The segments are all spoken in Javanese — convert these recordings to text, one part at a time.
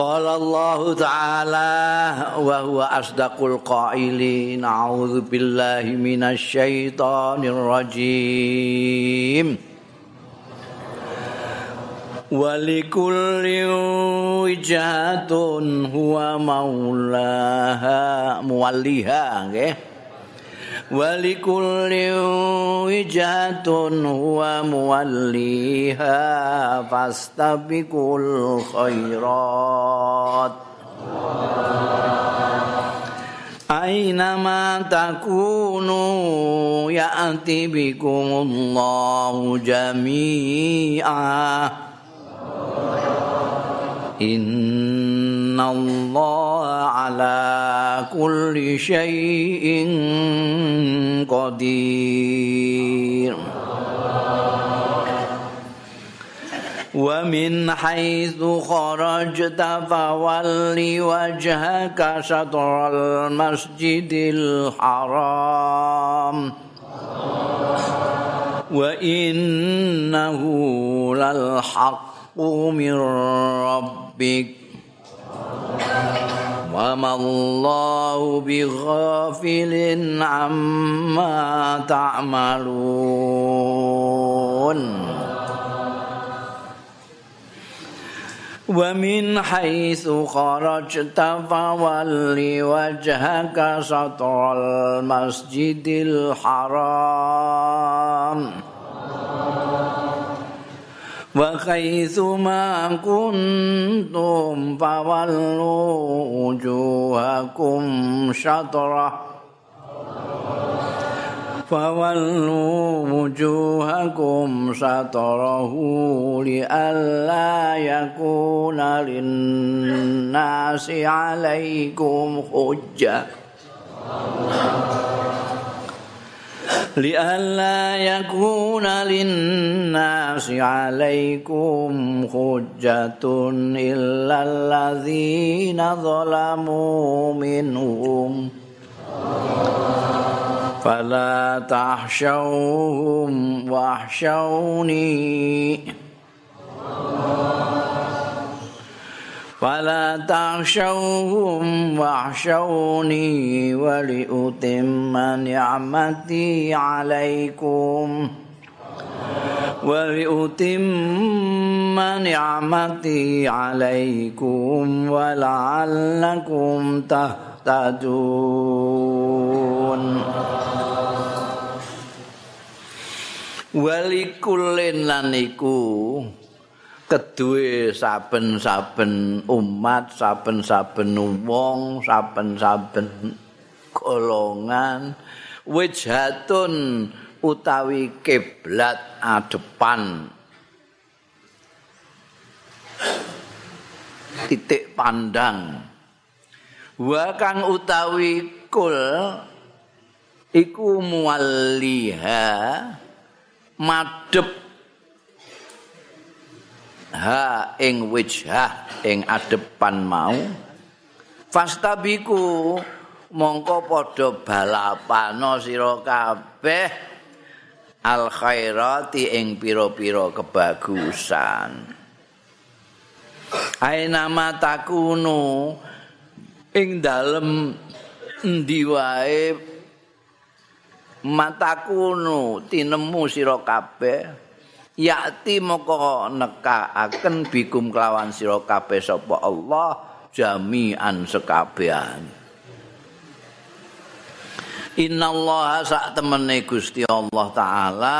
قال الله تعالى وهو أصدق القائلين أعوذ بالله من الشيطان الرجيم ولكل وجهة هو مولاها موليها okay? ولكل وجهة هو موليها فاستبقوا الخيرات. أينما تكونوا يأتي بكم الله جميعا. إن الله على كل شيء قدير. ومن حيث خرجت فول وجهك شطر المسجد الحرام. وإنه للحق من ربك. وما الله بغافل عما تعملون ومن حيث خرجت فول وجهك شطر المسجد الحرام وحيث ما كنتم فولوا وجوهكم شطرة. فولوا وجوهكم شطره لئلا يكون للناس عليكم حجة. لئلا يكون للناس عليكم حجة إلا الذين ظلموا منهم. فلا تخشوهم واخشوني فلا تخشوهم واخشوني ولأتم نعمتي عليكم ولأتم نعمتي عليكم ولعلكم تهتدون ولكل لنكو kedue saben-saben umat, saben-saben wong, saben-saben golongan. Wijhatun utawi kiblat adepan. Titik pandang. Wa kang utawi kul iku mualliha madhep ha ing wijhah ing adepan mau. Fastabiku mongko padha balapano sira kabeh. Al khairati ing pira-pira kebagusan. Aina matakunu ing dalem endi wae? Matakunu tinemu sira kabeh yakti moko nekaaken bikum kelawan sira kabeh sapa Allah jami'an sekabehan Innallaha sak temene Gusti Allah taala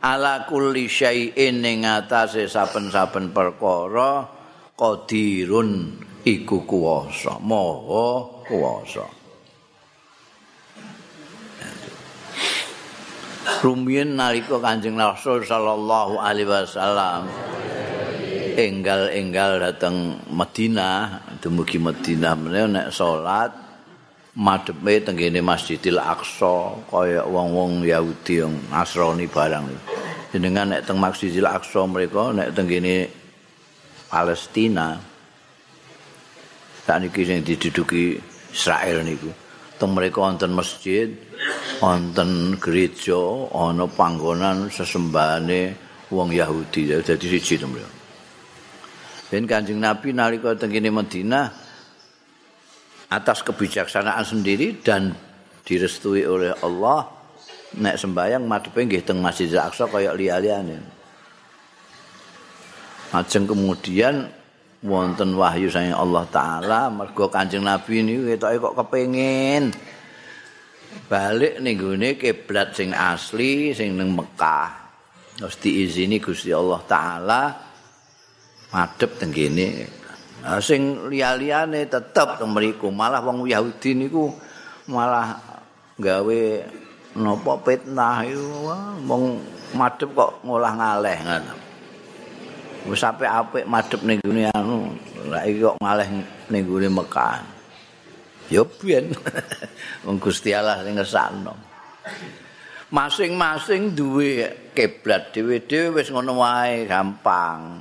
ala kulli syai'in ing atase saben-saben perkara qadirun iku kuwasa maha kuwasa rumiyin nalika Kanjeng Rasul sallallahu alaihi wasallam enggal-enggal dateng Madinah, dumugi Madinah menawa nek salat madhepe tenggene Masjidil Aqsa kaya wong-wong Yahudi yang Nasrani barang. Jenengan nek teng Masjidil Aqsa mereka nek tenggene Palestina sakniki sing diduduki Israel niku. Teng mereka wonten masjid, wonten gereja, ana panggonan sesembahane wong Yahudi. Dadi siji to Ben Kanjeng Nabi nalika teng kene Madinah atas kebijaksanaan sendiri dan direstui oleh Allah nek sembayang madhepe nggih teng Masjid Al-Aqsa kaya liya-liyane. Ajeng kemudian wonten wahyu saking Allah taala mergo Kanjeng Nabi niku ketoke kok kepengin balik ning gone kiblat sing asli sing ning Mekah. Terus diizini Gusti Allah taala madhep teng kene. Nah, sing liya-liyane tetep teng mriku, malah wong Yahudi niku malah gawe napa fitnah iku wong madhep kok ngolah ngaleh ngono. Wis apik-apik madhep ning gone anu, iki kok ngaleh ning gone Mekah. Ya biyen wong Gusti Allah sing ngersakno. Masing-masing duwe kiblat dhewe-dhewe wis ngono wae gampang.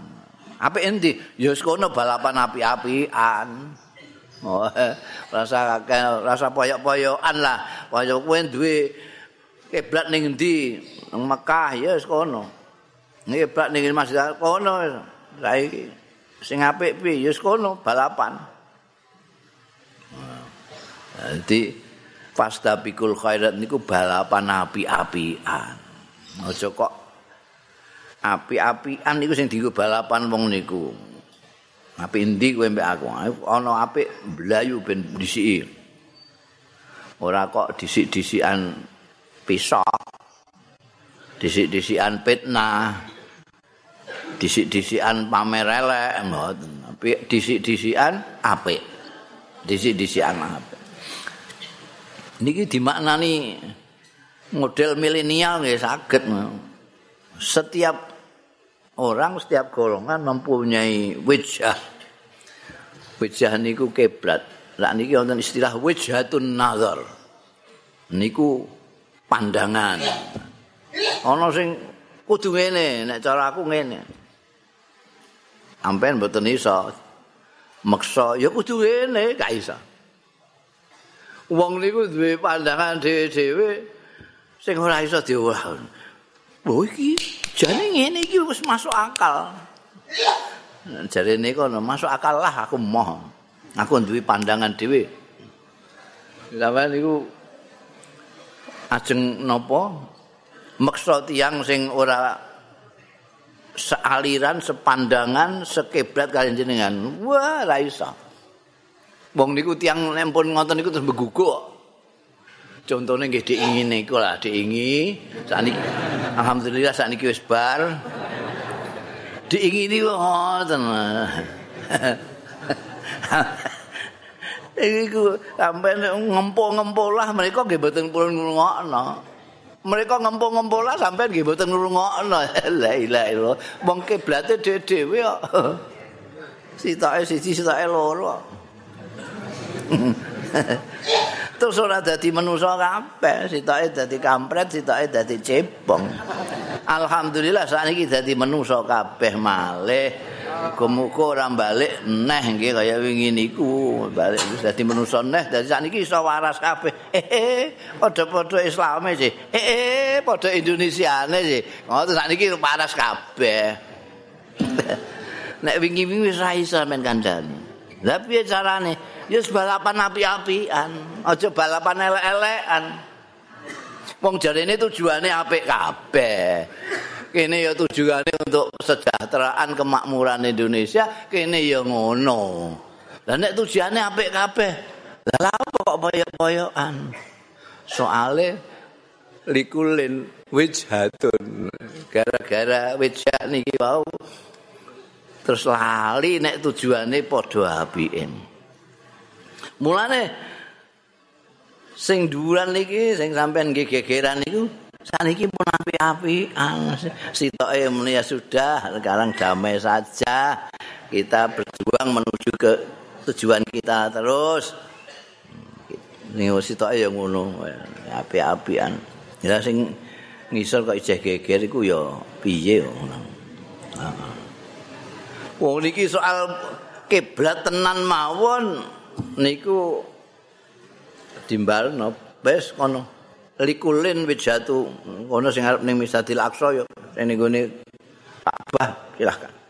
Apik endi? Ya kono balapan api-apian. Oh, rasa rasa poyok-poyokan lah. Poyok kowe duwe kiblat ning endi? Nang Mekah ya wis kono. Kiblat ning Masjid kono. Saiki sing apik piye? Ya kono balapan. Jadi pasta pikul khairat niku balapan api-apian. Aja kok api-apian niku sing dienggo balapan wong niku. Api endi kowe mbek aku? Ana apik blayu ben disiki. Ora kok disik-disikan pisau. Disik-disikan fitnah. Disik-disikan pamer elek mboten. Tapi disik-disikan apik. Disik-disikan apik. Niki dimaknani model milenial nggih saged. Setiap orang setiap golongan mempunyai wijah. Wijah niku kiblat. Lah niki wonten istilah wijhatun nazar. Niku pandangan. Ana sing kudu ngene, nek cara aku ngene. Ampen mboten iso meksa ya kudu ngene, gak iso. Wong niku duwe pandangan dhewe-dhewe sing ora iso diolah. Oh iki jane ngene iki wis masuk akal. Jare niku masuk akal lah aku moh. Aku duwe pandangan dhewe. Sampeyan niku ajeng napa meksa tiyang sing ora sealiran, sepandangan, sekiblat kalian jenengan. Wah, ra iso. Wong niku tiyang nempun ngoten niku terus beguguk. Contohnya nggih diingin niku lah, diingi. Sakniki alhamdulillah sakniki wis bar. Diingi niku ngoten. Iku sampai ngempo-ngempo lah mereka nggih mboten purun ngrungokno. Mereka ngempo-ngempo lah sampai nggih mboten ngrungokno. La ilaha illallah. Wong kiblate dhewe-dhewe kok. Sitoke siji sitoke loro. Terus ora dadi manusa kabeh, sitoke dadi kampret, sitoke dadi cebong. Alhamdulillah sakniki dadi manusa kabeh malih. Muga-muga ora balik neh nggih kaya wingi niku, balik wis dadi manusa neh, dadi sakniki iso waras kabeh. Eh, padha-padha Islame sih. Eh, padha Indonesiane sih. Ngoten sakniki waras kabeh. Nek wingi-wingi wis ra iso men kandhani. Lah piye carane? Ya balapan api-apian, aja balapan elek-elekan. Wong jarene tujuane apik kabeh. Kene ya tujuane untuk kesejahteraan kemakmuran Indonesia, kene ya ngono. Lah nek tujuane apik kabeh, lah apa kok boyok-boyokan? Soale likulin wijhatun. Gara-gara wijhat niki wau terus lali nek tujuane padha apike. Mulane sing dhuwuran niki sing sampean nggih gegeran niku saniki pun api-apian. Sitoke muni ya sudah, sekarang damai saja. Kita berjuang menuju ke tujuan kita terus. Ning sitoke ya ngono, api-apian. Ya sing ngisor kok ijeh geger iku ya piye ngono. Wong niki soal kiblat tenan mawon niku dimbalno wis ngono. Likulin wijatu ngono sing arep ning Misadil Aqsa ya ning gone Ka'bah silahkan.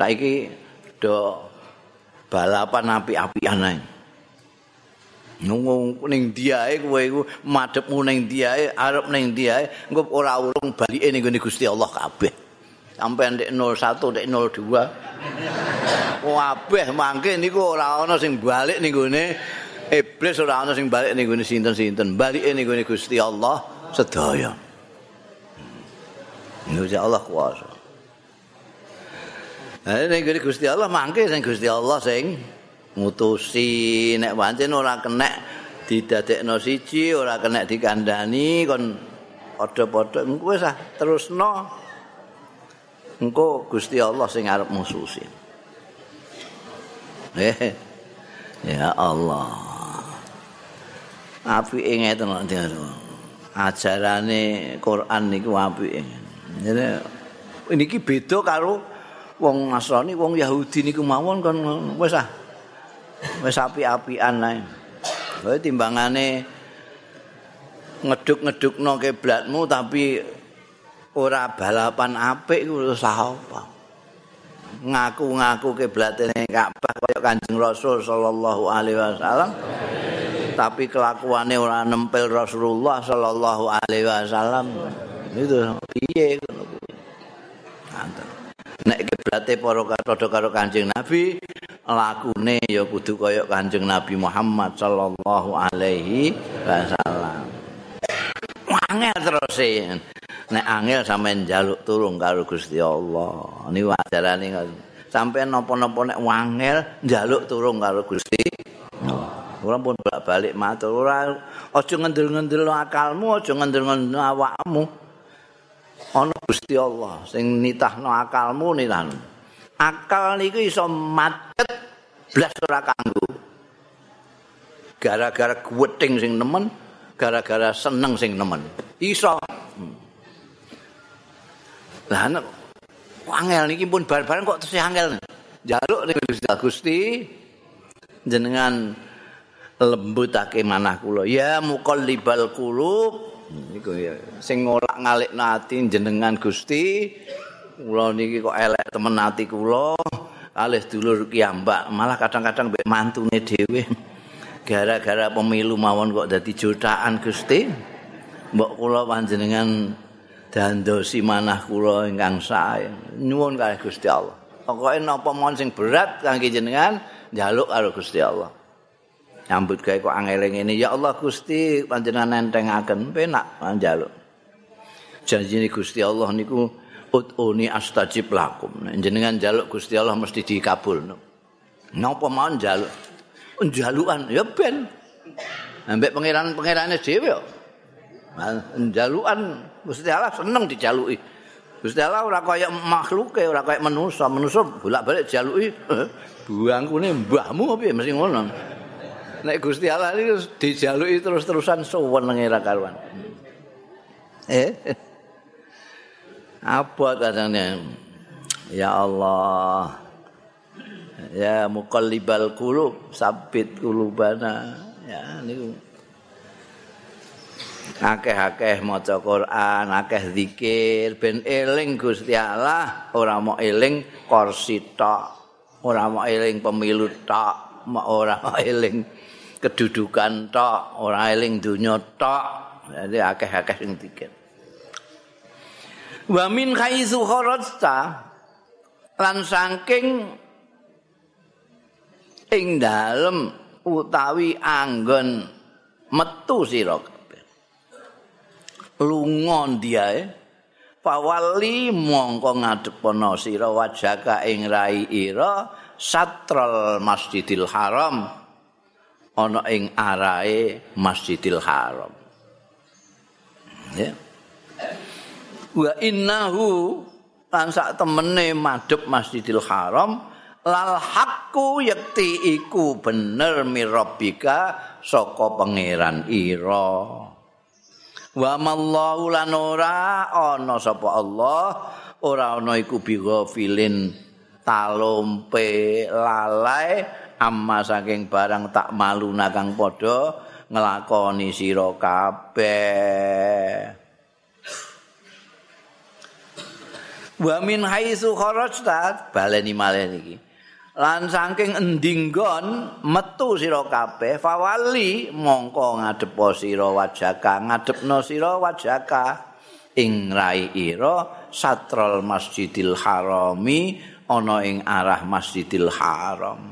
saiki do balapan api-apian ae nunggu ning diae kowe iku madhepmu ning diae arep ning diae engko ora urung balike ning Gusti Allah kabeh sampai ndek 01 ndek 02 kabeh mangke niku ora ana sing balik ning gone iblis ora ana sing balik ning gone sinten-sinten. Balike ning gone Gusti Allah sedaya. Gusti Allah kuasa. Nah, ning Gusti Allah mangke sing Gusti Allah sing mutusi nek pancen ora kenek didadekno siji ora kenek dikandani kon padha-padha. Engko wis ah terusno engko Gusti Allah sing arep mususi eh ya Allah. Apike ngeten ajarane Quran niku apike. Jadi niki beda karo wong Nasrani wong Yahudi niku mawon kon wis ah wis api-apian ae. Kowe timbangane ngeduk-ngedukno kiblatmu tapi ora balapan apik iku sah apa. Ngaku-ngaku kiblatene Ka'bah kaya Kanjeng Rasul sallallahu alaihi wasallam. Tapi kelakuannya ora nempel Rasulullah sallallahu alaihi wasallam. Itu piye ngono kuwi. Nek kiblate para karo Kanjeng Nabi, lakune ya kudu kaya Kanjeng Nabi Muhammad sallallahu alaihi wasallam. Angel terus nek angel sampean njaluk turung karo Gusti Allah. Niku ajarane sampean napa-napa nek wangel njaluk turung karo Gusti Ora pun balik matur ora aja ngendel-ngendel akalmu, aja ngendel-ngendel awakmu. Ana Gusti Allah sing nitahno akalmu nitahno. akal niku iso macet blas ora kanggo gara-gara gwething sing nemen gara-gara seneng sing nemen. Iso. Hmm. lah nek angel niki pun bar-baran kok terus angel jaluk ning Gusti Gusti jenengan lembutake manah kula. Ya muqallibal qulub. Niku ya. Sing ngolak-ngalik ati jenengan Gusti kula niki kok elek temen ati kula. Kalih dulur kiambak malah kadang-kadang mbek mantune dhewe gara-gara pemilu mawon kok dadi jutaan Gusti. Mbok kula panjenengan dandosi manah kula ingkang sae. Nyuwun kalih Gusti Allah. Pokoke napa mon sing berat kangge jenengan njaluk karo Gusti Allah. Nyambut gawe kok angel ngene ya Allah Gusti panjenengan nentengaken. Penak njaluk. Janjine Gusti Allah niku Ut'uni astajib lakum. Jenengan jaluk Gusti Allah mesti dikabul. Napa mau jaluk? Jalukan ya ben. Ambek pangeran-pangerane dhewe kok. Jalukan Gusti Allah seneng dijaluki. Gusti Allah ora kaya makhluke, ora kaya manusa. Manusa bolak-balik jaluki. Buangkune mbahmu piye mesti ngono. Nek Gusti Allah iki dijaluki terus-terusan suwenenge ra karuan. Eh? apa katanya ya Allah ya muqallibal qulub sabit qulubana. Ya niku. Akeh-akeh maca Quran akeh zikir ben eling Gusti Allah ora mau eling kursi tok ora mau eling pemilu tok ora mau eling kedudukan tok ora eling dunya tok. Jadi akeh-akeh sing zikir. Wa min khaizu kharajta lan saking ing dalem utawi anggon metu sira kabeh. Lunga ndiae? Pawali mongko ngadepono sira wajaka ing rai ira satrul masjidil haram. Ana ing arae masjidil haram. Ya. Wa innahu lan sak temene madhep Masjidil Haram lal haqqu yakti iku bener mirabika saka pangeran ira. Wa mallahu lan ora ana sapa Allah ora ana iku bighafilin talompe lalai amma saking barang tak malu nakang padha nglakoni sira kabeh. Wa min haitsu kharajta baleni malen iki lan saking endinggon metu sira kabeh fawali mongko ngadepo sira wajaka ngadepno sira wajaka. Ing rai ira satrol masjidil harami ana ing arah masjidil haram.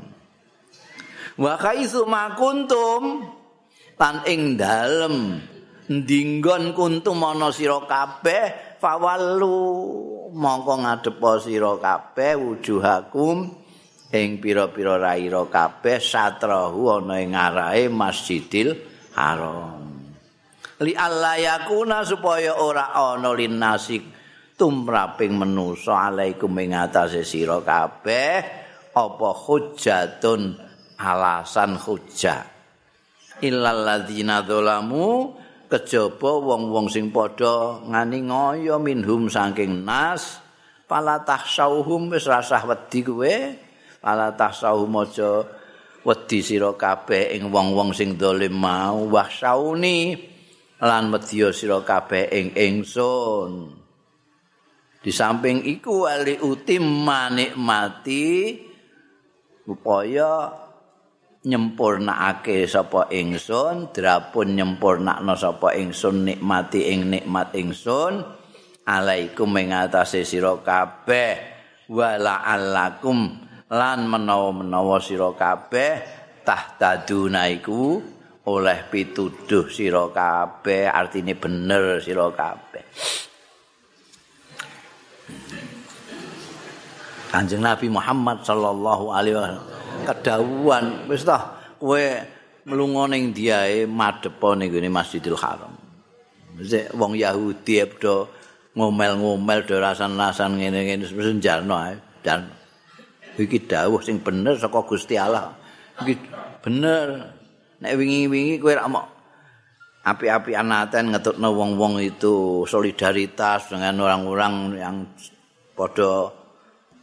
Wa kaitsu makuntum lan ing dalem ndinggon kuntum ana sira kabeh fawallu mongko ngadepa sira kabeh wujuhakum ing pira-pira raira kabeh satrahu ana ing arahe Masjidil Haram. Li alla yakuna supaya ora ana linasik tumraping manusa alaikum ing atase sira kabeh apa hujjatun alasan hujjah. Illal ladzina dzalamu kejaba wong-wong sing padha ngani ngoyo minhum saking nas pala tahsauhum wis rasah wedi kowe pala tahsauhum aja wedi sira kabeh ing wong-wong sing dolim mau. Wahsauni lan wedi sira kabeh ing ingsun. Di samping iku ali utim manikmati upaya nyempurnakake sapa ingsun drapun nyempurnakno sapa ingsun nikmati ing nikmat ingsun. Alaikum ing atase sira kabeh. Wala alakum lan menawa-menawa sira kabeh tahtaduna iku oleh pituduh sira kabeh artine bener sira kabeh Kanjeng Nabi Muhammad sallallahu alaihi wasallam kedawuhan wis ta kowe mlunga ning diae madhepa ning Masjidil Haram. Wis wong Yahudi padha ngomel-ngomel do rasan-rasan ngene-ngene wis jarno ae. Dan iki dawuh sing bener saka Gusti Allah. Iki bener. Nek wingi-wingi kowe ra mau api-api anaten ngetutno wong-wong itu solidaritas dengan orang-orang yang padha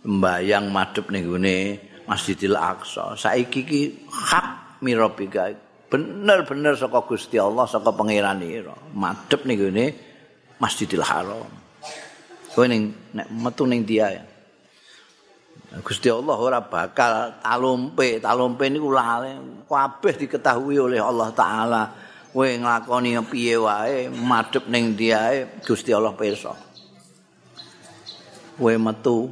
mbayang madhep ning gone Masjidil Aqsa. Saiki iki hak mirabika bener-bener saka Gusti Allah, saka pangeran ira. Madhep ning gone Masjidil Haram. Kowe ning nek metu ning dia ya. Gusti Allah ora bakal talumpe, talumpe niku lale kabeh diketahui oleh Allah taala. Kowe nglakoni piye wae madhep ning dia Gusti Allah pirsa. Kowe metu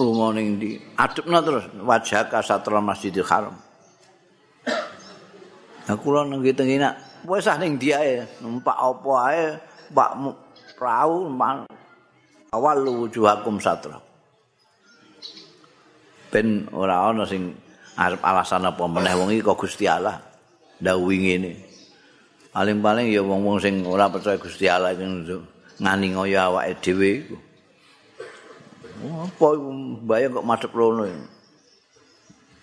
lunga ning ndi? Adepna terus wajah ka satra Masjidil Haram. Nah kula nang tengi nak wis ah ning ndi ae? Numpak apa ae? Pak prau awal wujuhakum satra ben ora ana sing arep alasan apa meneh wong iki kok Gusti Allah ndawuhi ngene paling-paling ya wong-wong sing ora percaya Gusti Allah iki ngani ngoyo awake dhewe iku Apa bayang kok madhep rono.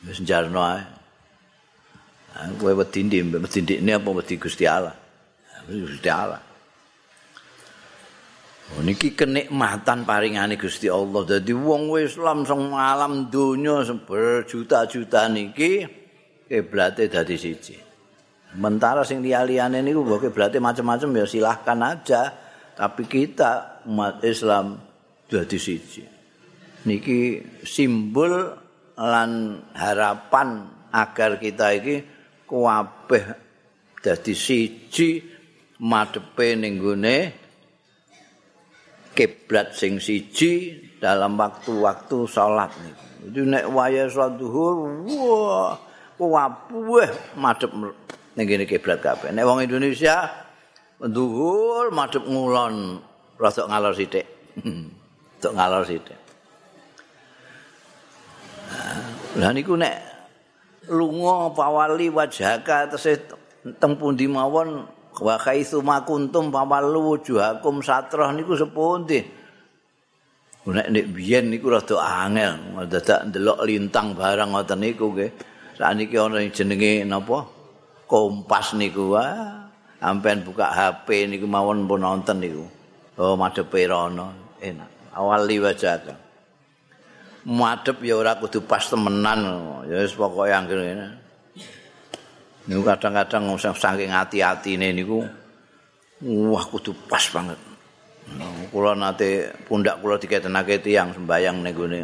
Wis jarno ae. Kowe wedi ndi wedi ndikne apa wedi Gusti Allah? Gusti Allah. Oh, niki kenikmatan paringane Gusti Allah. Dadi wong Islam sing alam donya berjuta-juta niki kiblate dadi siji. Sementara sing liyane niku mbok kiblate macam-macam ya silahkan aja. Tapi kita umat Islam dadi siji. niki simbol lan harapan agar kita iki kabeh dadi siji madhepe ning gone kiblat sing siji dalam waktu-waktu salat niku. Itu nek waya salat zuhur, wah, kabeh madhep ning gone kiblat kabeh. Nek wong Indonesia zuhur madhep ngulon, rada ngalor sithik. Tok ngalor sithik. Lah niku nek lunga pawali wajhaka tesih teng pundi mawon wa khaitsu makuntum pawallu wujuhakum satrah niku sepundi. Nek nek biyen niku rada angel, dadak ndelok lintang barang ngoten niku nggih. Sakniki ana jenenge napa? Kompas niku wah. Sampeyan buka HP niku mawon pun nonton niku. Oh madhepe rono enak. Awali wajhaka. madhep ya ora kudu pas temenan ya wis pokoke anggere ngene niku kadang-kadang saking ati-atine niku wah kudu pas banget Kula nate pundak kula diketenake tiyang sembayang ning gone.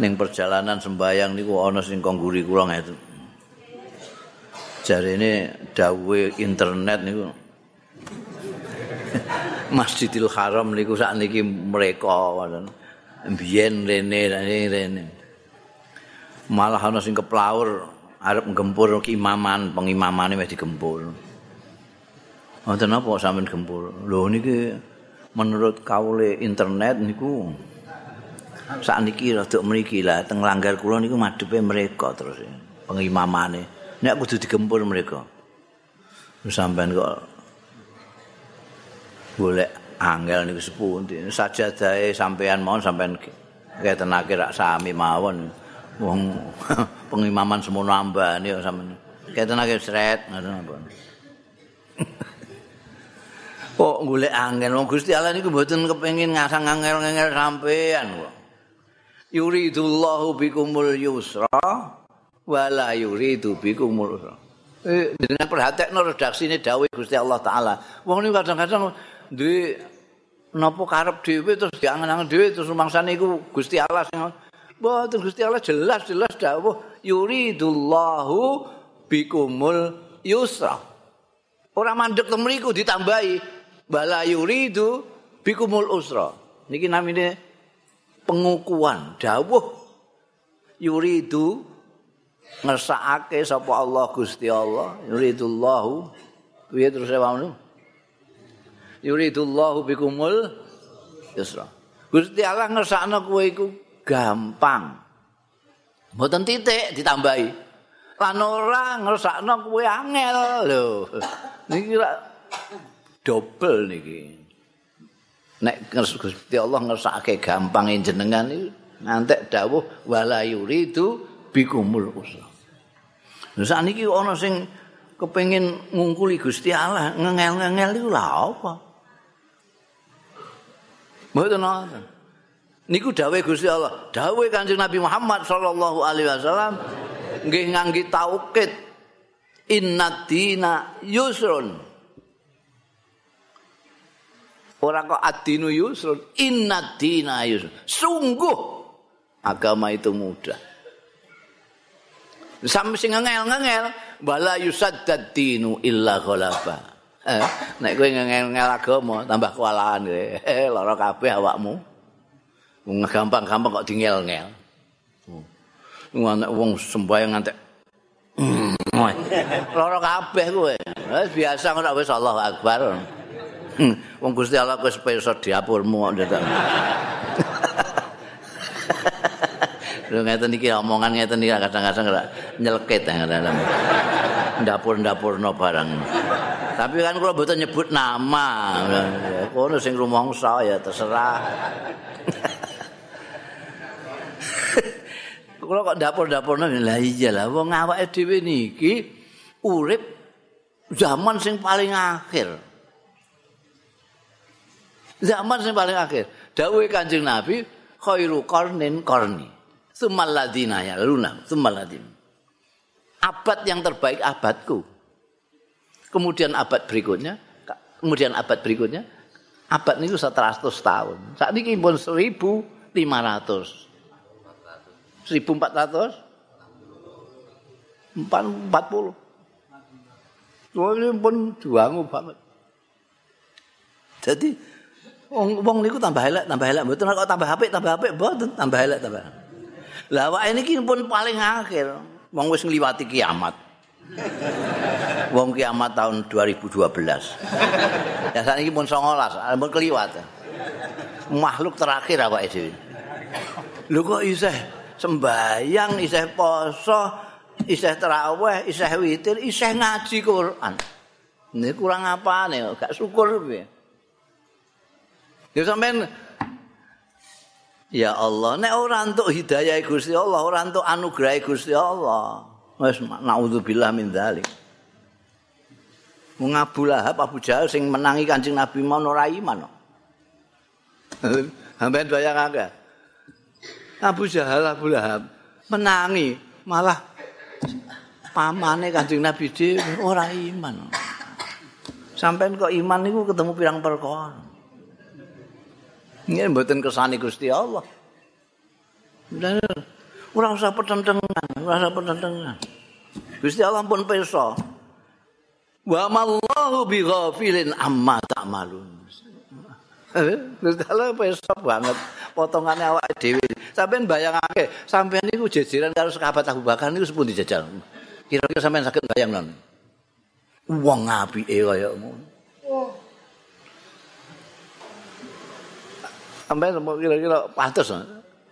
Ning perjalanan sembayang niku ana sing kongguri kula ngeten. Jarene dawuhe internet niku Masjidil Haram niku sakniki mereka wonten. Biyen rene rene. Malah ana sing keplaur arep gempur imaman, pengimamane wis digempur. Wonten apa sampean gempur? Lho niki menurut kaule internet niku sakniki rada mriki lah teng langgar kula niku madhepe mereka terus pengimamane. Nek kudu digempur mereka. Sampean kok golek angel niku sepundi. Sajadahe sampean mawon sampean ketenake rak sami mawon. Wong pengimaman semono ambane kok sampean. Ketenake sret ngoten apa. kok golek angel wong Gusti Allah niku mboten kepengin ngasang angel-angel sampean kok. Yuridullahu bikumul yusra wala yuridu bikumul usra. Eh, dengan perhatekno redaksine dawuh Gusti Allah taala. Wong niku kadang-kadang duwe napa karep dhewe terus diangen-angen dhewe terus rumangsane iku Gusti Allah sing mboten Gusti Allah jelas-jelas dawuh yuridullahu bikumul yusra. Ora mandek temriku ditambahi bala yuridu bikumul usra. Niki namine pengukuhan dawuh. Yuridu ngersakake sapa Allah Gusti Allah. Yuridullahu piye terus wae yuridullahu bikumul yusra. Gusti Allah ngersakno kowe iku gampang mboten titik ditambahi lan ora ngersakno kowe angel lho niki double niki. Nek Gusti Allah ngersakake gampang jenengan iki ngantek dawuh wala yuridu bikumul usra. Lah sakniki ana sing kepengin ngungkuli Gusti Allah, ngengel-ngengel iku lha apa? Mboten ana. Niku dawuh Gusti Allah, dawuh Kanjeng Nabi Muhammad sallallahu alaihi wasallam nggih ngangge taukid inna dina yusrun. Ora kok adinu yusrun, inna dina yusrun. Sungguh agama itu mudah. Sampai sing ngengel-ngengel, bala yusaddad dinu illa ghalaba. Eh, nek kowe ngengel-ngengel agama tambah kewalahan. Eh, lara kabeh awakmu. Gampang-gampang kok dingel-ngel. Wong wong sembahyang ngantek Lara kabeh kowe. Wis biasa ora wis Allahu Akbar. Wong Gusti Allah wis pirsa diapurmu kok ndak. Lho ngeten iki omongan ngeten iki kadang-kadang ora nyelket kadang-kadang. Dapur-dapurno barang. Tapi kan kula mboten nyebut nama. Kono sing rumangsa ya terserah. Kula kok dapur-dapurno lah iya lah wong awake dhewe niki urip zaman sing paling akhir. zaman sing paling akhir. Dawuhe Kanjeng Nabi, khairu qarnin qarni. Sumal ladina ya luna, sumal ladina. Abad yang terbaik abadku. Kemudian abad berikutnya, kemudian abad berikutnya, abad itu 100 tahun. Saat ini pun 1500. 1400? 40. Ini pun juangu banget. Jadi Wong wong niku tambah elek, tambah elek. Mboten kok tambah apik, tambah apik, mboten tambah elek, tambah. Lah awake niki pun paling akhir. Wong wis ngliwati kiamat. Wong kiamat tahun 2012. ya saat pun 19, pun keliwat. Makhluk terakhir awake dhewe. Lho kok isih sembayang, isih poso, isih tarawih, isih witir, isih ngaji Quran. Ini kurang apa nih? Gak syukur piye? Ya sampean Ya Allah, nek ora entuk hidayah Gusti Allah, ora entuk anugerah Gusti Allah. Wis naudzubillah min dzalik. Wong Abu Lahab, Abu Jahal sing menangi Kanjeng Nabi mau ora iman. Sampeyan bayang akeh. Abu Jahal, Abu Lahab menangi malah pamane Kanjeng Nabi dhewe ora iman. Sampeyan kok iman niku ketemu pirang perkara. Ini mboten kesani Gusti Allah. Ora usah petentengan, ora usah petentengan. Gusti Allah pun pirsa. Wa mallahu bi ghafilin amma ta'malun. Gusti Allah pirsa banget potongane awak dhewe. Sampeyan bayangake, sampeyan niku jejeran karo sahabat Abu Bakar niku sepundi jajal. Kira-kira sampeyan saged bayang non. wong apike kaya ngono. Sampai kira-kira pantas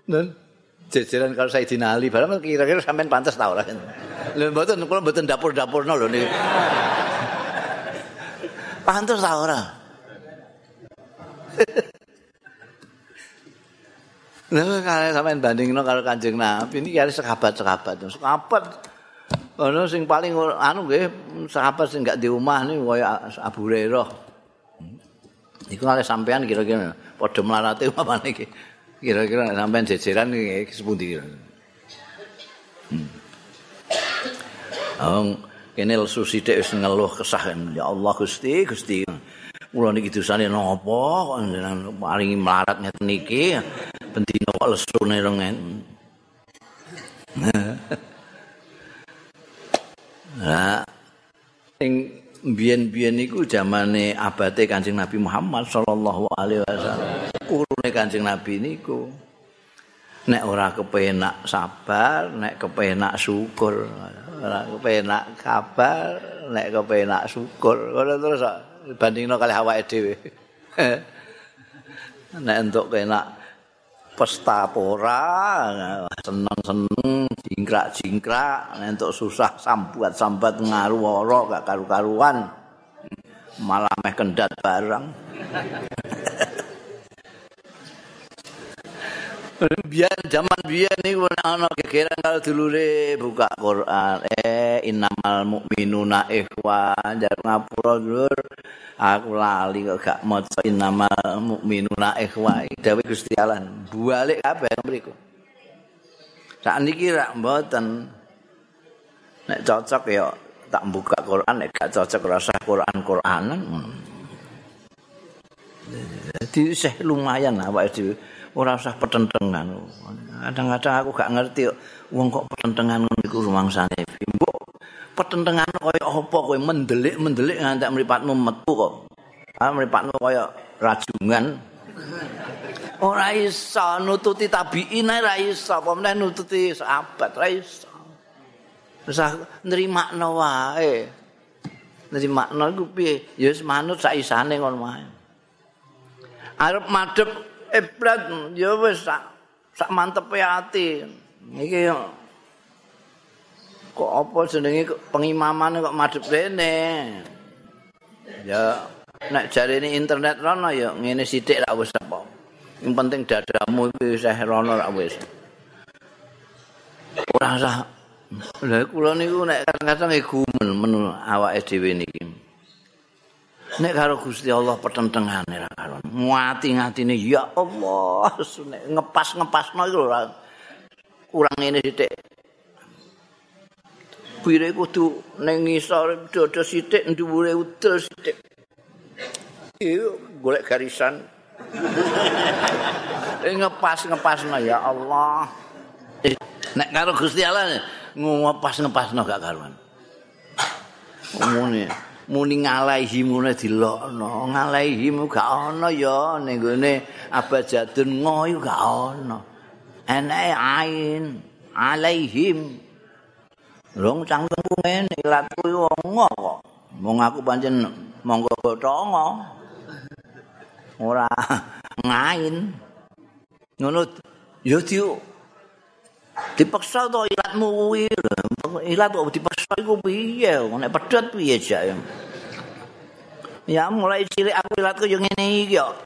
Dan jejeran kalau saya dinali barang kira-kira sampean pantas ta ora. Lha mboten kula mboten dapur-dapurno lho niki. pantas ta ora? Nah, kalau sampean bandingno karo Kanjeng Nabi ini kaya sekabat-sekabat. Sekabat Ono sing paling anu nggih sahabat sing gak di omah niku kaya Abu Hurairah. Iku kali sampean kira-kira padha mlarate apa niki. Kira-kira sampean jejeran iki sepundi kira. Hmm. Oh, kene lesu sithik wis ngeluh kesah ya Allah Gusti, Gusti. Kula niki dosane napa kok paringi melarat ngeten niki. Bendina kok lesune rengen. Nah, sing biyen-biyen iku zamane abate Kanjeng Nabi Muhammad sallallahu alaihi wasallam. Kurune Kanjeng Nabi niku nek ora kepenak sabar, nek kepenak syukur. Ora kepenak kabar, nek kepenak syukur. Ngono terus bandingno kali awake dhewe. nek entuk kenak pesta pora seneng-seneng jingkrak-jingkrak entuk susah sambuat-sambat ngaru gak karu-karuan. Malah meh kendat barang biar zaman biar nih ana gegeran kalau dulure buka Quran. Eh innamal mu'minuna ikhwan. Jar ngapura dulur aku lali kok gak maca innamal mu'minuna ikhwan. Dawuh Gusti Allah balik kabeh mriku. Sak niki rak mboten. Nek cocok ya tak buka Quran nek gak cocok rasa Quran Quranan jadi sih lumayan awake dhewe ora usah petentengan. Kadang-kadang aku gak ngerti wong kok petentengan ngono iku rumangsane. Mbok petentengan kaya apa kowe mendelik-mendelik ngantek mripatmu metu kok. Ah mripatmu kaya rajungan. Ora iso nututi tabiin ora iso, apa meneh nututi sahabat ora iso. Wis nrimakno wae. Nrimakno iku piye? Ya wis manut sak isane ngono wae. Arep madhep ibrat ya wis sak sak mantepe ati. Iki kok apa jenenge pengimaman kok madhep rene ya nek jarene internet rono ya ngene sithik ra wis apa. Yang penting dadamu iki wis rono ra wis. Ora usah. Lha kula niku nek kadang-kadang gumen men awake dhewe niki nek karo Gusti Allah petentengane ra karo muati ngatine ya Allah nek ngepas-ngepasno iku ora kurang ngene sithik. Pire kudu ning ngisor dodo sithik dhuwure udel sithik. Iyo golek garisan. Ngepas-ngepasno ya Allah. Nek karo Gusti Allah ngepas-ngepasno gak karuan. Ngene muni ngalaihi mune dilokno. Ngalaihi gak ana ya ning gone abajadun ngoyo gak ana ene ain alaihim. Rong cangkemku ngene ilatku wong kok. Mong aku pancen monggo botongo ora ngain. Ngono yo di dipaksa to ilatmu kuwi ilat kok dipaksa iku piye nek pedhot piye jak ya mulai cilik aku ilatku yo ngene iki yo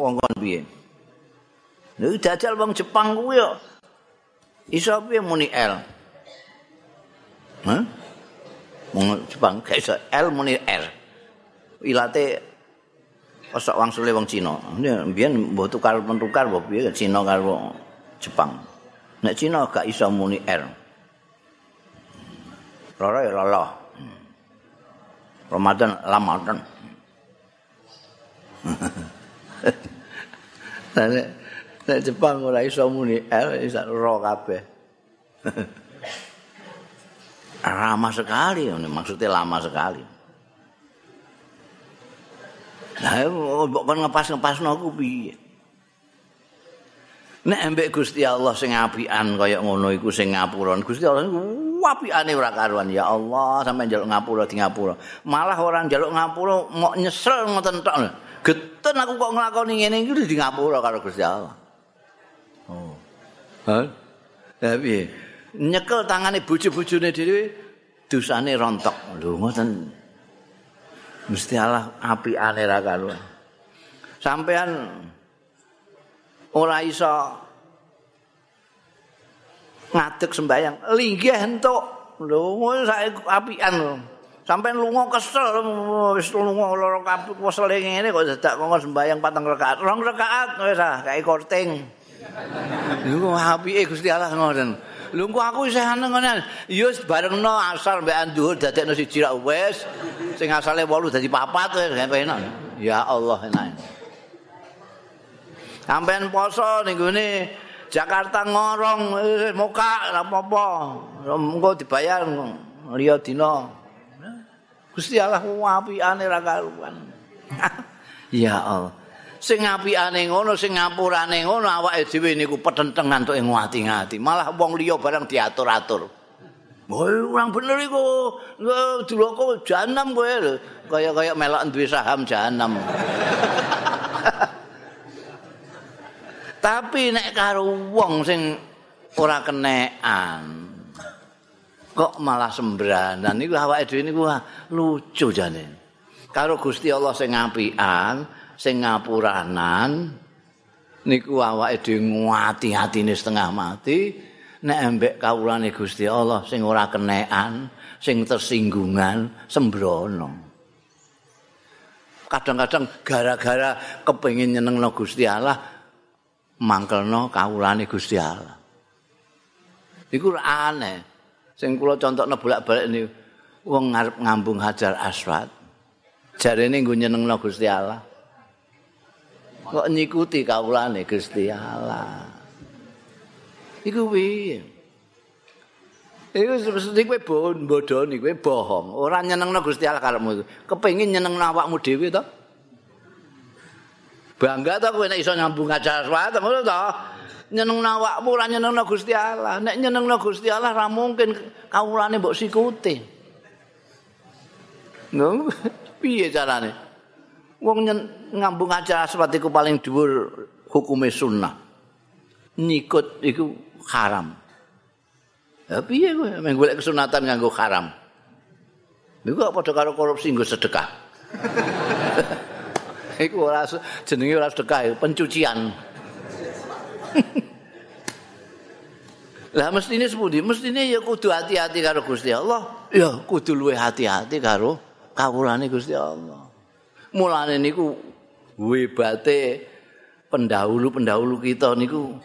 wong kon piye lho dajal wong Jepang kuwi yo iso piye muni L Hah? Wong Jepang gak iso L muni R. Ilate kosok wangsule wong Cina. Mbiyen mbok tukar mentukar mbok piye Cina karo Jepang. Nek Cina gak iso muni R. Loro ya lolo. Ramadan Ramadan. Nek nek Jepang ora iso muni L iso ro kabeh. Lama sekali, maksudnya lama sekali. Nah, kok kan ngepas-ngepas aku piye? Nek embek Gusti Allah sing apian kaya ngono iku sing ngapura. Gusti Allah niku apikane ora karuan ya Allah sampe njaluk ngapura di ngapura. Malah orang njaluk ngapura mau nyesel ngoten tok. Geten aku kok nglakoni ngene iki di ngapura karo Gusti Allah. Oh. Hah? Tapi nyekel tangane bojo-bojone dhewe dosane rontok. Lho ngoten. Gusti Allah apikane ra karuan. Sampean ora iso ngadeg sembayang linggih entuk. Lho sak apian lho. Sampean lunga kesel wis lunga lara kabeh kesel ngene kok dadak kok sembayang patang rakaat rong rakaat wis ah kae korting. Niku apike Gusti Allah ngoten? Lho aku isih ana ngene ya barengno asal mbek dhuwur dadekno siji rak wis. Sing asale 8 dadi 4 wis enak ya Allah enak. Sampeyan poso ning gone Jakarta ngorong muka ora apa-apa. Engko dibayar liya dina. Gusti Allah apikane ra karuan. ya Allah. Sing apikane ngono, sing ngapurane ngono awake dhewe niku petentengan tok ing ati-ati. Malah wong liya barang diatur-atur. Woi, orang bener iku. Duloko jahanam kowe lho. Kaya-kaya melok duwe saham jahanam. Tapi nek karo wong sing ora kenekan kok malah sembranan niku awake dhewe niku lucu jane. Karo Gusti Allah sing ngapian, sing ngapuranan niku awake dhewe ngati-atine setengah mati nek embek kawulane Gusti Allah sing ora kenekan, sing tersinggungan, sembrono. Kadang-kadang gara-gara kepengin nyenengno Gusti Allah mangkelno kawulane Gusti Allah. Iku aneh. Sing kula contokno bolak-balik niku wong ngarep ngambung Hajar Aswad. Jarene nggo nyenengno Gusti Allah. Kok nyikuti kawulane Gusti Allah. Iku piye? Iku mesti kowe bodoni, kowe bohong. Ora nyenengno Gusti Allah karepmu. Kepengin nyenengno awakmu dhewe to? Bangga ta kowe nek iso nyambung acara swat ngono ta nyeneng awakmu ora nyenengno Gusti Allah. Nek nyenengno Gusti Allah ora mungkin kawulane mbok sikuti. Ngono piye carane? Wong ngambung acara swat iku paling dhuwur hukume sunnah. Nyikut iku haram. Ya piye kowe? Mung golek kesunatan nganggo haram. Niku kok padha karo korupsi nggo sedekah. iku ora jenenge ora sedekah pencucian lah mestine sepundi mestine ya kudu hati-hati karo Gusti Allah ya kudu luwe hati-hati karo kawulane Gusti Allah mulane niku webate pendahulu-pendahulu kita niku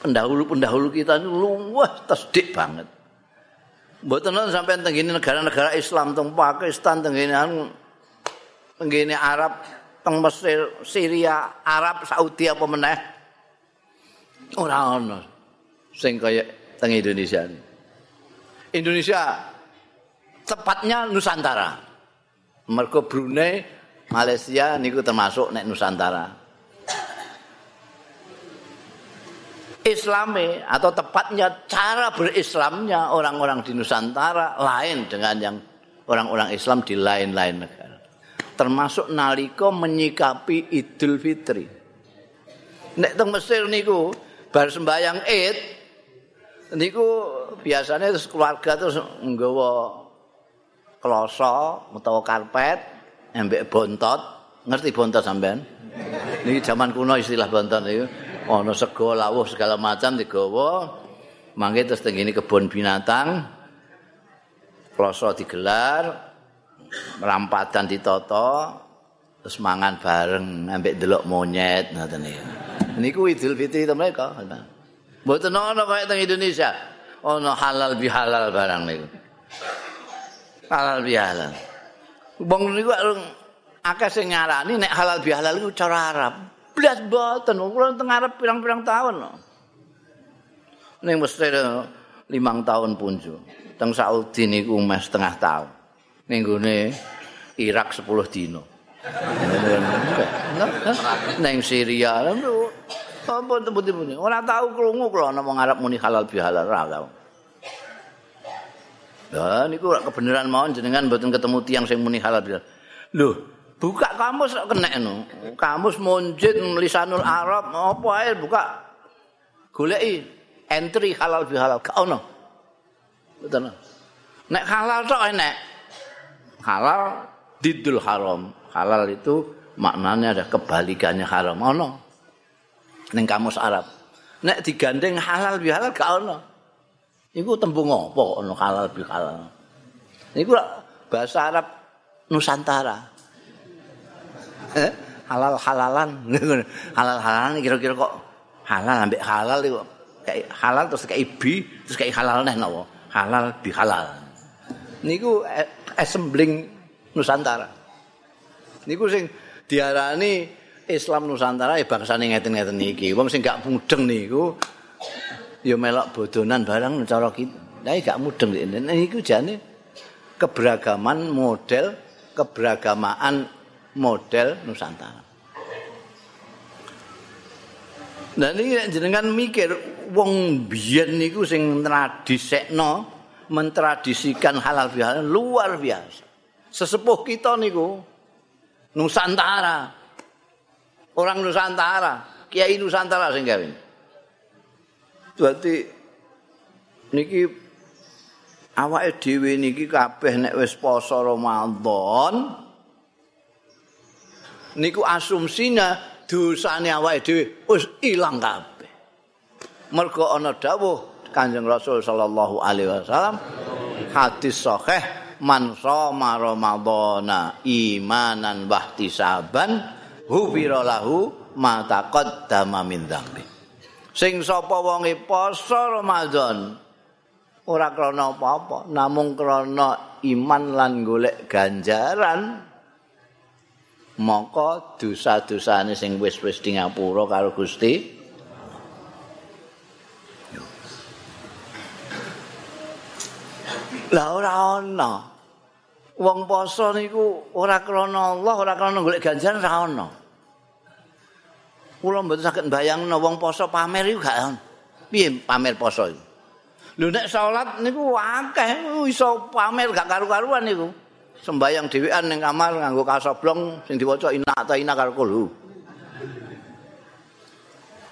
pendahulu-pendahulu kita niku luwih tesdik banget Mboten nonton sampai tenggini negara-negara Islam teng Pakistan anu tenggini Arab teng Mesir, Syria, Arab, Saudi apa meneh. Ora ono sing kaya teng Indonesia. Indonesia tepatnya Nusantara. Mergo Brunei, Malaysia niku termasuk nek Nusantara. Islami atau tepatnya cara berislamnya orang-orang di Nusantara lain dengan yang orang-orang Islam di lain-lain negara. Termasuk naliko menyikapi Idul Fitri. Nek teng Mesir niku bar sembayang Id niku biasanya terus keluarga terus nggawa kloso utawa karpet embek bontot ngerti bontot sampean niki zaman kuno istilah bontot niku ana sego lawuh segala macam digawa. Mangke terus tengene kebun binatang. Kloso digelar rampadan ditata terus mangan bareng ambek delok monyet ngoten niku niku Idul Fitri to mereka. Mboten ana kaya teng Indonesia. Ana halal bihalal barang niku. Halal bihalal. Wong niku akeh sing nyarani nek halal bihalal iku cara Arab. Blas boten, kula teng Arab pirang-pirang tahun. Ning Mesir limang tahun punju. Teng Saudi niku mes setengah tahun. Ning gone Irak 10 dino. Neng Syria apa tempat-tempat ora tahu krungu kula ana wong Arab muni halal bihalal ora tahu. Lah niku kebenaran mawon jenengan mboten ketemu tiang sing muni halal bihalal. Lho, buka kamus kok kena no. Kamus munjid lisanul Arab apa ae buka goleki entry halal bihalal gak ono. Betul. Nek halal tok enek. Halal didul haram. Halal itu maknanya ada kebalikannya haram. Ono. ning kamus Arab. Nek digandeng halal bi halal gak ono. Iku tembung apa ono halal bi halal. Iku bahasa Arab Nusantara. Eh, halal halalan. halal halalan kira-kira kok halal ambek halal iku kayak halal terus kayak bi terus kayak halal neh napa? Halal bi halal. Niku assembling Nusantara. Niku sing diarani Islam Nusantara ya bangsane ngeten-ngeten iki. Wong sing gak mudeng niku ya melok bodonan barang cara kita. Lah gak mudeng niku jane keberagaman model keberagamaan model Nusantara. Nah ini jenengan mikir wong biyen niku sing tradisekno mentradisikan halal bihalal luar biasa. Sesepuh kita niku Nusantara orang Nusantara, Kiai Nusantara sing gawe. Berarti niki awake dhewe niki kabeh nek wis poso Ramadan niku asumsinya dosane awake dhewe wis ilang kabeh. Mergo ana dawuh Kanjeng Rasul sallallahu alaihi wasallam hadis sahih man shoma ramadhana imanan wahtisaban hubira lahu ma taqaddama min dzambi sing sapa wonge poso Ramadan? Ora krana apa-apa namung krana iman lan golek ganjaran maka dosa-dosane sing wis-wis di ngapura karo Gusti Lah ora ana. Wong poso niku ora krana Allah, ora krana golek ganjaran ora ana. Kula mboten saged mbayangno wong poso pamer iku gak piye pamer poso iku. Lho nek salat niku akeh iso pamer gak karu-karuan niku. Sembayang dhewean ning kamar nganggo kasoblong sing diwaca ina ta ina karo kulo.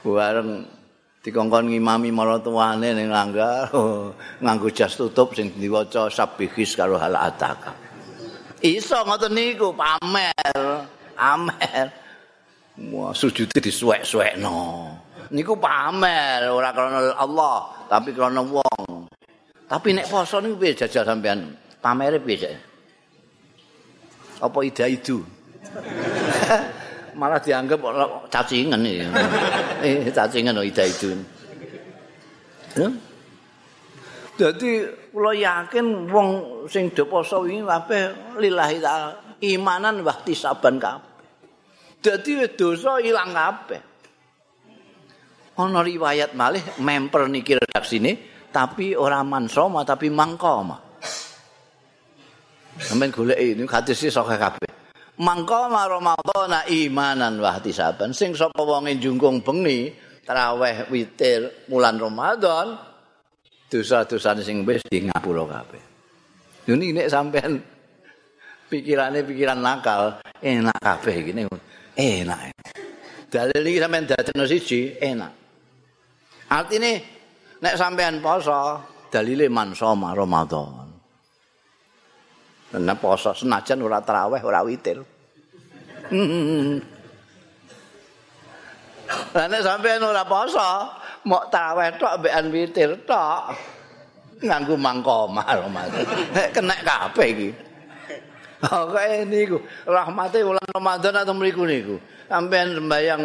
Bareng dikongkon ngimami maratuwane ning langgar nganggo jas tutup sing diwaca sabihis karo hal ataka. Iso ngoten niku pamer, amer. Wah, sujude disuwek-suwekno. Niku pamer ora krana Allah, tapi krana wong. Tapi nek poso niku piye jajal sampean? Pamere piye Apa ida itu? Malah dianggap cacingan iki. eh, cacingan ida itu. Ya? Jadi kula yakin wong sing do poso iki kabeh lillahi taala imanan wa tisaban kabeh. Dadi dosa ilang kabeh. Ana riwayat malih memper niki redaksine tapi ora mansoma tapi mangkoma. Sampeyan golek ini hadis iki saka kabeh. Mangkoma Ramadan imanan wa ihtisaban sing sapa wong njungkung bengi traweh witir bulan Ramadan dosa-dosane sing wis di ngapura kabeh. Ini nek sampean pikirane pikiran nakal enak kabeh iki enak. Dalil iki sampean dadekno siji enak. Artine nek sampean poso dalile mansoma Ramadan. Nek poso senajan ora traweh ora witir. Lah nek sampean ora poso mok traweh tok mbekan witir tok. Nganggo mangkoma Ramadan. Nek kena kabeh iki. Oh, kaya niku rahmate wulan Ramadan atau mriku niku. Sampeyan sembayang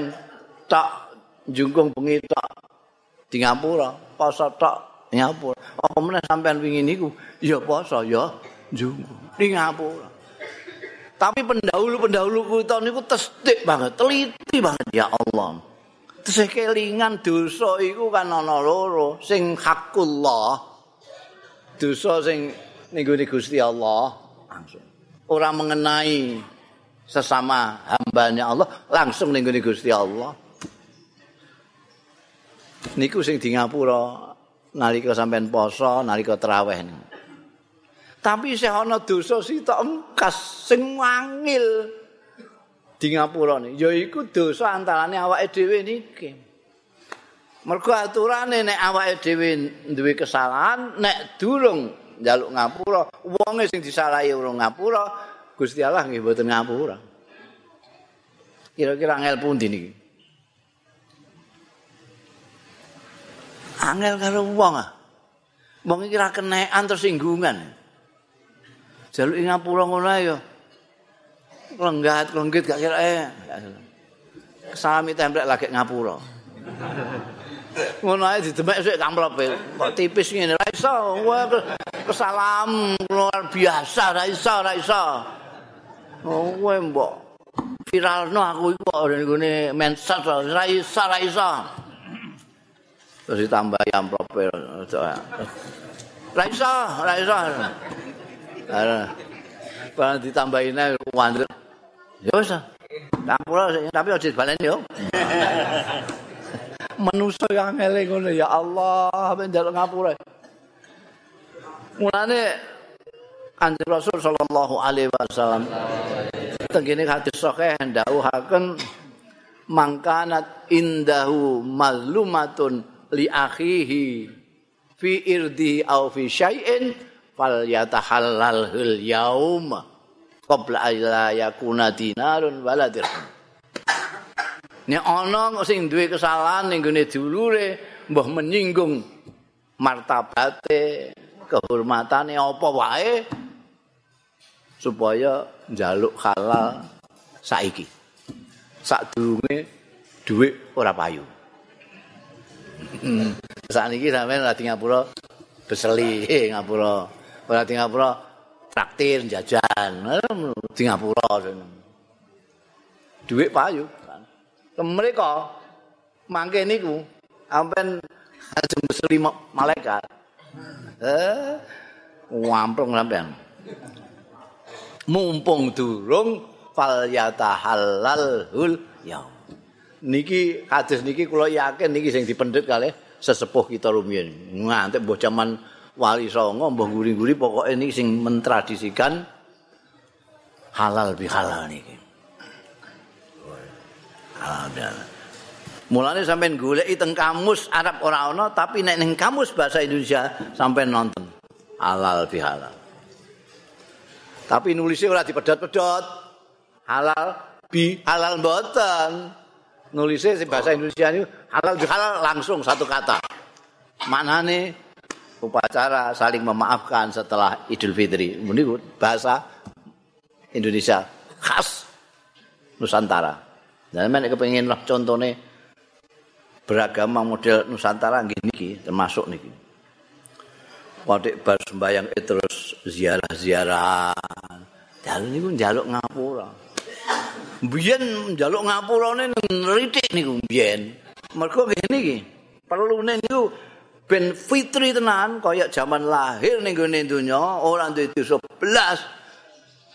tak jungkung bengi tak di ngapura, poso tok ngapura. Apa meneh sampeyan wingi niku ya poso ya jungkung. Di ngapura. Tapi pendahulu-pendahulu kita niku testik banget, teliti banget ya Allah. Terus kelingan dosa iku kan ana loro, sing hakullah. Dosa sing ning Gusti Allah langsung. Ora mengenai sesama hambanya Allah langsung ning Gusti Allah. Niku sing di ngapura nalika sampean poso, nalika traweh niku. Tapi isih ana dosa sitok engkas sing wangil di ngapura niki. Yaiku dosa antarane awake dhewe niki. Mergo aturane nek awake dhewe duwe kesalahan, nek durung njaluk ngapura, wonge sing disalahi urung ngapura, Gusti Allah nggih mboten ngapura. Kira-kira angel pundi niki? Angel karo wong ah. Wong iki ra kenekan tersinggungan. Jaluk ngapura ngono ya. Lenggat, lenggit gak kira eh. Salami templek lagi ngapura. Ngono ae didemek sik kamplope. Kok tipis ngene ra iso. Kesalam luar biasa ra iso, ra iso. Oh, kowe mbok viralno aku iku kok ngene mensos ra iso, ra iso. Terus ditambah amplope. Ra iso, ra iso. Barang ditambahin ae wandel. Ya wis. Ngapura tapi aja dibaleni yo. Manusa yang ngele ngono ya Allah, ben njaluk ngapura. Mulane Kanjeng Rasul sallallahu alaihi wasallam tengene hadis sahih ndawuhaken mangkanat indahu mazlumatun li akhihi fi irdi au fi syai'in fal yatahallalul yauma qabla alla yakuna dinarun wala dirham. Nek ana sing duwe kesalahan ning gone dulure mbah menyinggung martabate kehormatane apa wae supaya njaluk halal saiki. Sadurunge dhuwit ora payu. Saat ini sampai lagi ngapura beseli ngapura ora di ngapura traktir jajan. Di ngapura duit payu mereka mangke niku ampen ajeng beseli malaikat. Eh wamplung sampean. Mumpung durung fal yatahalal hul ya niki hadis niki kula yakin niki sing dipendhet kalih sesepuh kita rumiyin. Nganti mbah jaman wali songo mbah guri-guri pokoke niki sing mentradisikan halal bi halal niki halal bi Mulane sampean goleki teng kamus Arab ora ana, tapi nek ning kamus bahasa Indonesia sampean nonton halal bi halal. Tapi nulisnya ora dipedot-pedot. Halal bi halal mboten. Nulisnya si bahasa Indonesia ini halal bi halal langsung satu kata. Maknane upacara saling memaafkan setelah Idul Fitri. Ini bahasa Indonesia khas Nusantara. Dan mana kepengen lah contohnya beragama model Nusantara gini termasuk niki. Wadek bar sembayang terus ziarah-ziarah. Dalu niku njaluk ngapura. Biyen njaluk ngapurane nritik niku biyen. Mergo ngene iki. Perlune niku ben fitri tenan kaya jaman lahir ning gone donya ora duwe dosa blas.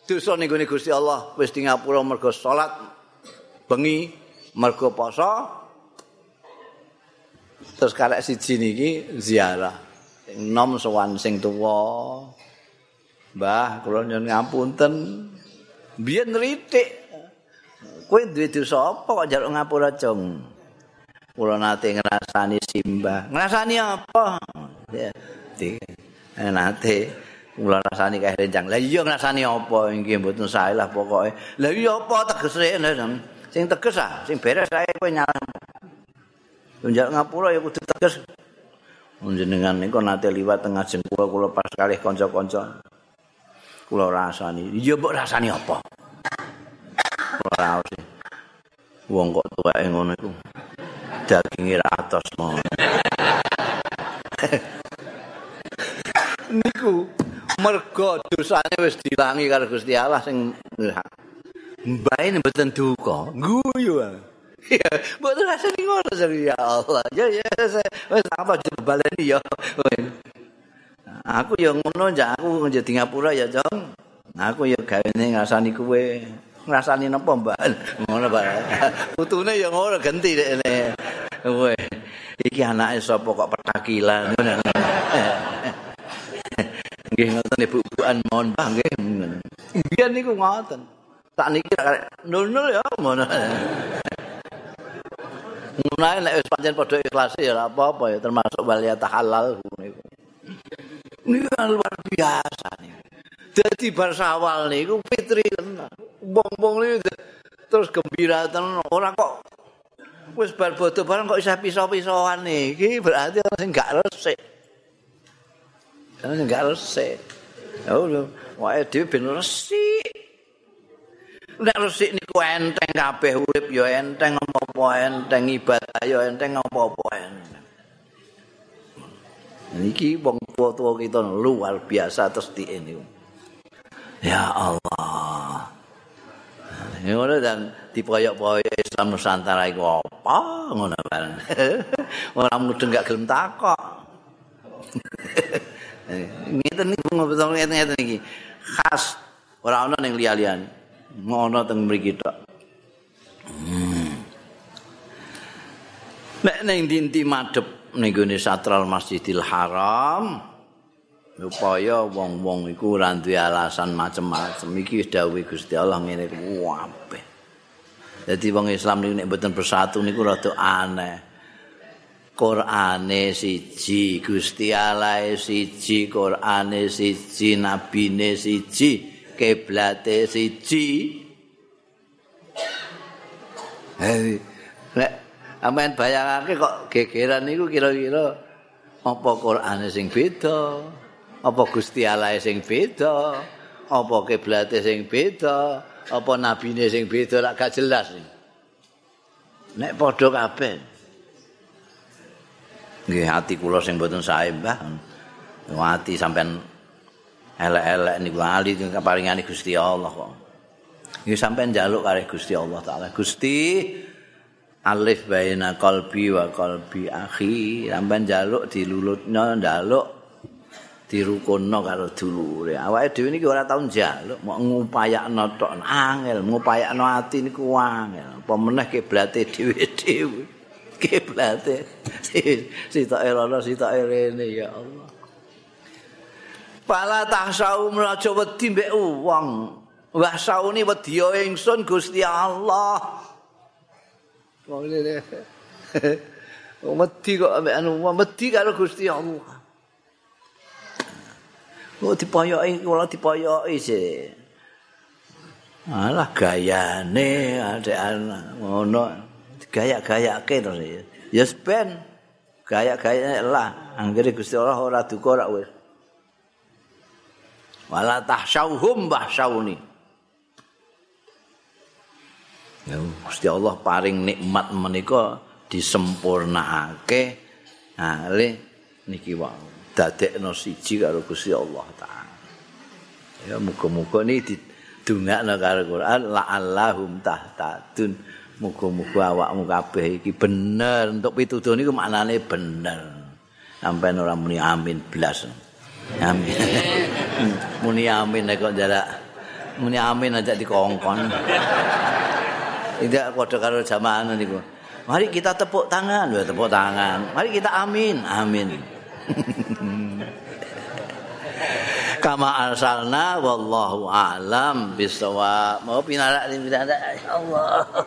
Dosa ning gone Gusti Allah wis di ngapura mergo salat bengi mergo poso Terus karek siji niki ziarah. Nom sowan sing tuwa. Mbah, kula nyuwun ngapunten. Biyen ritik. Kowe duwe dosa apa kok njaluk ngapura, Cung? Kula nate ngrasani simbah. Ngrasani apa? Ya, eh, nate kula rasani kae rencang. Lah iya ngrasani apa? Iki mboten sae lah pokoke. Lah iya apa tegese? Sing teges ah, sing beres ae kowe nyalah. Tunjak ngapura ya kudu tegas. Njenengan niku nate liwat tengah jeng kula pas kalih kanca-kanca. Kula rasani, iya mbok rasani apa? Ora sih. Wong kok tuweke ngono iku. Daginge ra atos niku mergo dosane wis dilangi karo Gusti Allah sing mbae mboten duka? Guyu ya mboten rasane ngono ya Allah. Ya ya wis apa baleni ya. Aku ya ngono ya aku jadi ngapura ya jong aku ya gawene ngrasani kuwe ngrasani napa mbak? Ngono Pak. Putune ya ngono ganti rene kowe iki anake sapa kok petakilan? Nggih ngoten ibu-ibuan mohon Pak nggih. Biyen niku ngoten. Tak niki nul-nul ya ngono. Mulai nek wis pancen padha ikhlas ya ora apa-apa ya termasuk waliyata halal niku. Ini luar biasa nih. Jadi bar sawal niku fitri Bong-bong niku terus gembira tenan ora kok wis bar bodo bareng kok isih pisau-pisauan iki berarti orang sing gak resik. Orang sing gak resik. Ya udah, wae dhewe ben resik. nek resik niku enteng kabeh urip ya enteng apa enteng ibadah ya enteng apa-apa enteng. Niki wong tua-tua kita luar biasa terus ini. Ya Allah. Ngono dan dipoyok-poyok Islam Nusantara iku apa ngono bareng. Ora mudeng gak gelem takok. Ngeten niku ngobrol ngeten iki. Khas ora ana ning liya-liyane. ngono teng mriki tok. Hmm. Nek ning dinti madhep ning gone Satral Masjidil Haram supaya wong-wong iku ora duwe alasan macem-macem iki wis dawuh Gusti Allah ngene kuwi Dadi wong Islam niku nek mboten bersatu niku rada aneh. Qur'ane siji, Gusti Allah siji, Qur'ane siji, nabine siji. kiblate siji. Hei, lek amen bayangake kok gegeran niku kira-kira apa Qur'ane sing beda, apa Gusti Allah sing beda, apa kiblate sing beda, apa nabine sing beda lak gak jelas. Nek padha kabeh. Nggih ati kula sing mboten sae, Mbah. Ati sampean elek-elek niku ali paringane Gusti Allah kok. Iki sampean njaluk karo Gusti Allah taala. Gusti alif baina qalbi wa qalbi akhi, sampean njaluk dilulutno njaluk dirukunno karo dulure. Awake dhewe niki ora tau njaluk, mau ngupayakno tok angel, ngupayakno ati niku angel. Apa meneh kiblate dhewe-dhewe. Kiblate sitoke rono sitoke rene ya Allah. Pala tahsau mlajo wedi mbek wong. Wah sauni wedi ingsun Gusti Allah. Wong ngene. Wong kok ambek anu wedi karo Gusti Allah. Kok dipoyoki kula dipoyoki sih. Alah gayane adek ngono. Gaya-gayake terus ya. Ya ben gaya-gayane lah. Anggere Gusti Allah ora duka ora wis. wala tahsyauhum bahsyauni ya Gusti Allah paring nikmat menika disempurnakake ale niki wae dadekno siji karo Gusti Allah taala ya muga-muga niki didongakno karo Quran la'allahum tahtadun muga-muga awakmu kabeh iki bener untuk pituduh niku maknane bener sampai ora muni amin blas Amin. Muni amin nek kok jarak. Muni amin aja dikongkon. Tidak padha karo jamaah niku. Mari kita tepuk tangan, tepuk tangan. Mari kita amin, amin. Kama arsalna wallahu alam bisawab. Mau pinarak ini Allah.